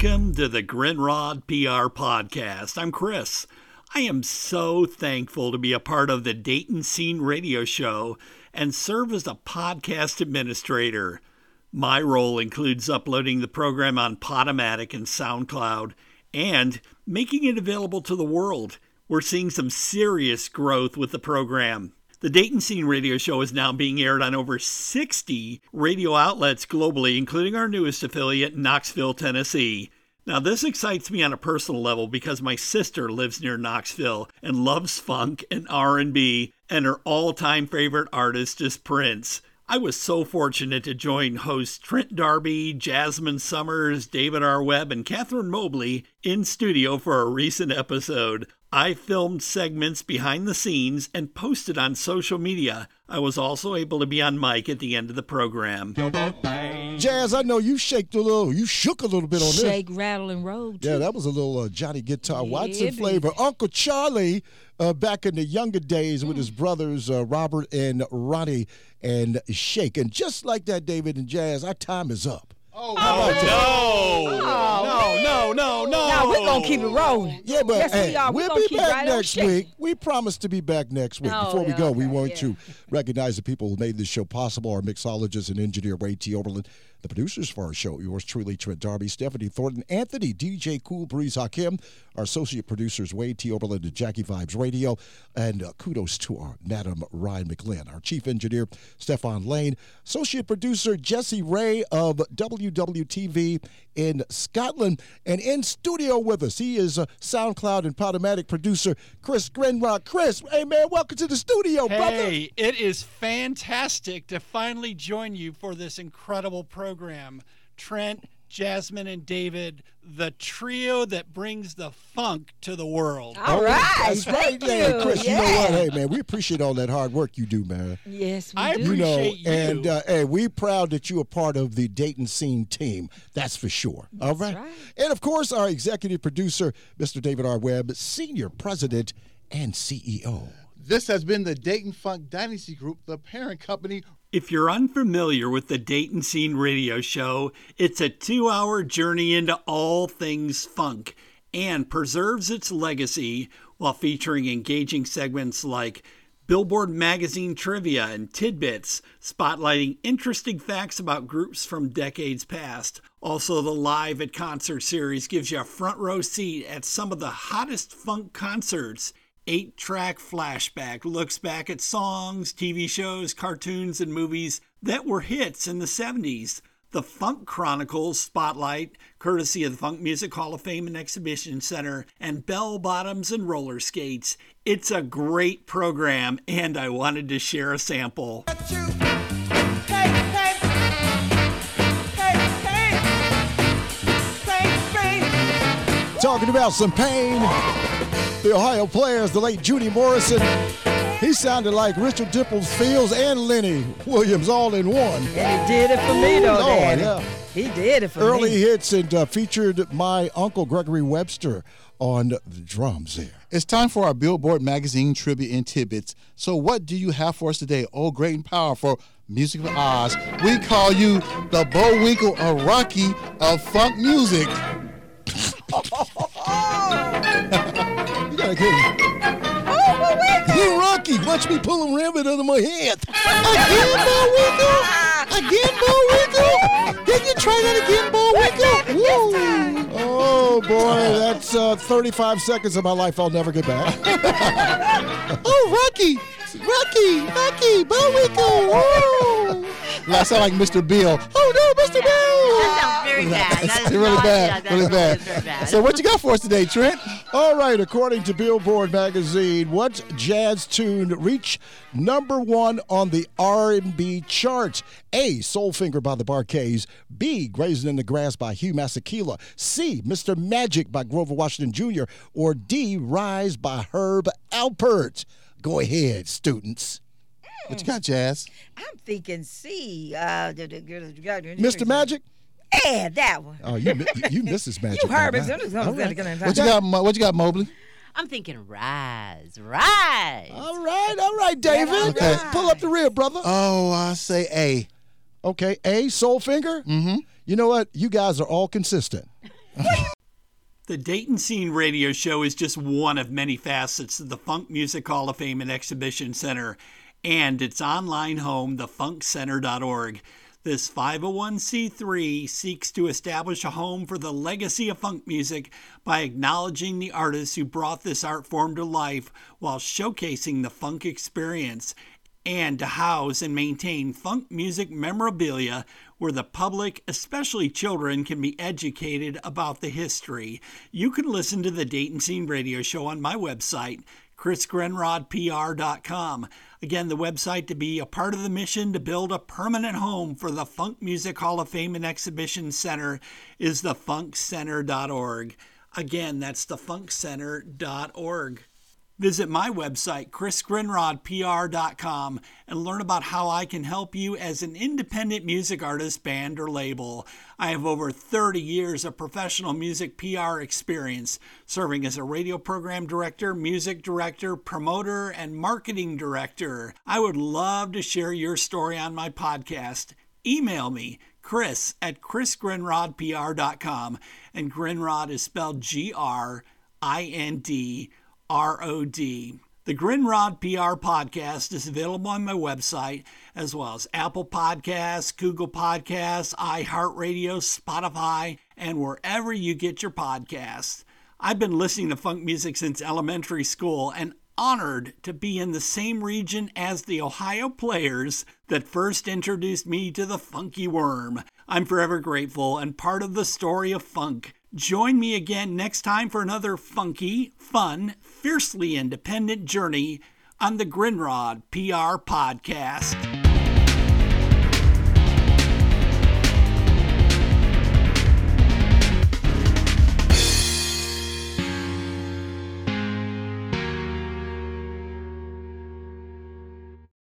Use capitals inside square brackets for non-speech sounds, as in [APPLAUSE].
Welcome to the Grindrod PR Podcast. I'm Chris. I am so thankful to be a part of the Dayton Scene Radio Show and serve as a podcast administrator. My role includes uploading the program on Podomatic and SoundCloud and making it available to the world. We're seeing some serious growth with the program. The Dayton Scene Radio Show is now being aired on over 60 radio outlets globally, including our newest affiliate, Knoxville, Tennessee. Now, this excites me on a personal level because my sister lives near Knoxville and loves funk and R&B, and her all-time favorite artist is Prince. I was so fortunate to join hosts Trent D'Arby, Jasmine Summers, David R. Webb, and Catherine Mobley in studio for a recent episode. I filmed segments behind the scenes and posted on social media. I was also able to be on mic at the end of the program. Jazz, I know you shaked a little, you shook a little bit on this. Shake, rattle, and roll. Too. Yeah, that was a little uh, Johnny Guitar Yeah, Watson baby. flavor. Uncle Charlie, uh, back in the younger days with Mm. his brothers uh, Robert and Ronnie, and Shake. And just like that, David and Jazz, our time is up. Oh, Oh, no, we're gonna keep it rolling. Yeah, but yes, hey, we are. We'll be back right next week. We promise to be back next week. Oh, Before we yeah, go, we want yeah. to recognize the people who made this show possible our mixologist and engineer, Ray T. Oberlin, the producers for our show, yours truly, Trent Darby, Stephanie Thornton, Anthony, DJ Cool Breeze Hakim, our associate producers, Wade T. Oberlin and Jackie Vibes Radio, and uh, kudos to our Madam Ryan McGlynn, our chief engineer, Stefan Lane, associate producer, Jesse Ray of WWTV in Scotland, and in studio with us, he is a SoundCloud and Podomatic producer, Chris Grindrod. Chris, hey man, welcome to the studio, brother. Hey, it is fantastic to finally join you for this incredible program. Trent, Jasmine, and David, the trio that brings the funk to the world. All right. That's right, Thank yeah, you. Chris. You know Yeah. what? Hey, man, we appreciate all that hard work you do, man. Yes, we I do. You know, Appreciate you. and uh, hey, we proud that you are part of the Dayton Scene team. That's for sure. all right? right. And of course, our executive producer, Mr. David R. Webb, senior president and CEO. This has been the Dayton Funk Dynasty Group, the parent company. If you're unfamiliar with the Dayton Scene Radio Show, it's a two hour journey into all things funk and preserves its legacy while featuring engaging segments like Billboard Magazine trivia and tidbits, spotlighting interesting facts about groups from decades past. Also, the Live at Concert series gives you a front row seat at some of the hottest funk concerts eight track flashback looks back at songs, TV shows, cartoons, and movies that were hits in the 70s. The Funk Chronicles Spotlight, courtesy of the Funk Music Hall of Fame and Exhibition Center, and Bell Bottoms and Roller Skates. It's a great program, and I wanted to share a sample. Talking about some pain. The Ohio players, the late Junie Morrison. He sounded like Richard Dimples Fields and Lenny Williams all in one. And he did it for me, though, Lord, Daddy. yeah. He did it for Early me. Early hits and uh, featured my uncle Gregory Webster on the drums there. It's time for our Billboard Magazine tribute and tidbits. So, what do you have for us today? Oh, great and powerful music of Oz. We call you the Bullwinkle or Rocky of funk music. Gotta get You Rocky, watch me pull a rabbit under my head. Again, Bullwinkle? Again, Bullwinkle? Can you try that again, Bullwinkle? Woo. Oh boy, that's uh, 35 seconds of my life I'll never get back. [LAUGHS] oh, Rocky, Rocky, Rocky, Bullwinkle. Woo. I sound like Mr. Bill. Oh no, Mr. Bill! That sounds very bad. That is really bad, that really is bad. very bad. So, what you got for us today, Trent? All right, according to Billboard magazine, what jazz tune reached number one on the R&B charts? A. Soulfinger by the Bar-Kays. B. Grazing in the Grass by Hugh Masekela. C. Mr. Magic by Grover Washington Jr. Or D. Rise by Herb Alpert. Go ahead, students. What you got, Jazz? I'm thinking C. Uh, Mr. Magic? Yeah, that one. Oh, you mi- you miss this [LAUGHS] magic. You heard now, it. man. It's All gonna- right. What you got? What you got, Mobley? I'm thinking rise, rise. All right, all right, David. Okay. Pull up the rear, brother. Oh, I say A. Okay, A, Soul Finger. Mm-hmm. You know what? You guys are all consistent. [LAUGHS] The Dayton Scene Radio Show is just one of many facets of the Funk Music Hall of Fame and Exhibition Center and its online home, thefunkcenter.org. This 501c3 seeks to establish a home for the legacy of funk music by acknowledging the artists who brought this art form to life while showcasing the funk experience and to house and maintain funk music memorabilia where the public, especially children, can be educated about the history. You can listen to the Dayton Scene Radio Show on my website, chrisgrindrodpr.com. Again, the website to be a part of the mission to build a permanent home for the Funk Music Hall of Fame and Exhibition Center is thefunkcenter.org. Again, that's thefunkcenter.org. Visit my website, chrisgrindrodpr.com, and learn about how I can help you as an independent music artist, band, or label. I have over 30 years of professional music PR experience, serving as a radio program director, music director, promoter, and marketing director. I would love to share your story on my podcast. Email me, chris at chrisgrindrodpr.com, and Grindrod is spelled G R I N D. R O D. The Grindrod PR podcast is available on my website, as well as Apple Podcasts, Google Podcasts, iHeartRadio, Spotify, and wherever you get your podcasts. I've been listening to funk music since elementary school and honored to be in the same region as the Ohio players that first introduced me to the funky worm. I'm forever grateful and part of the story of funk. Join me again next time for another funky, fun, fiercely independent journey on the Grindrod PR Podcast.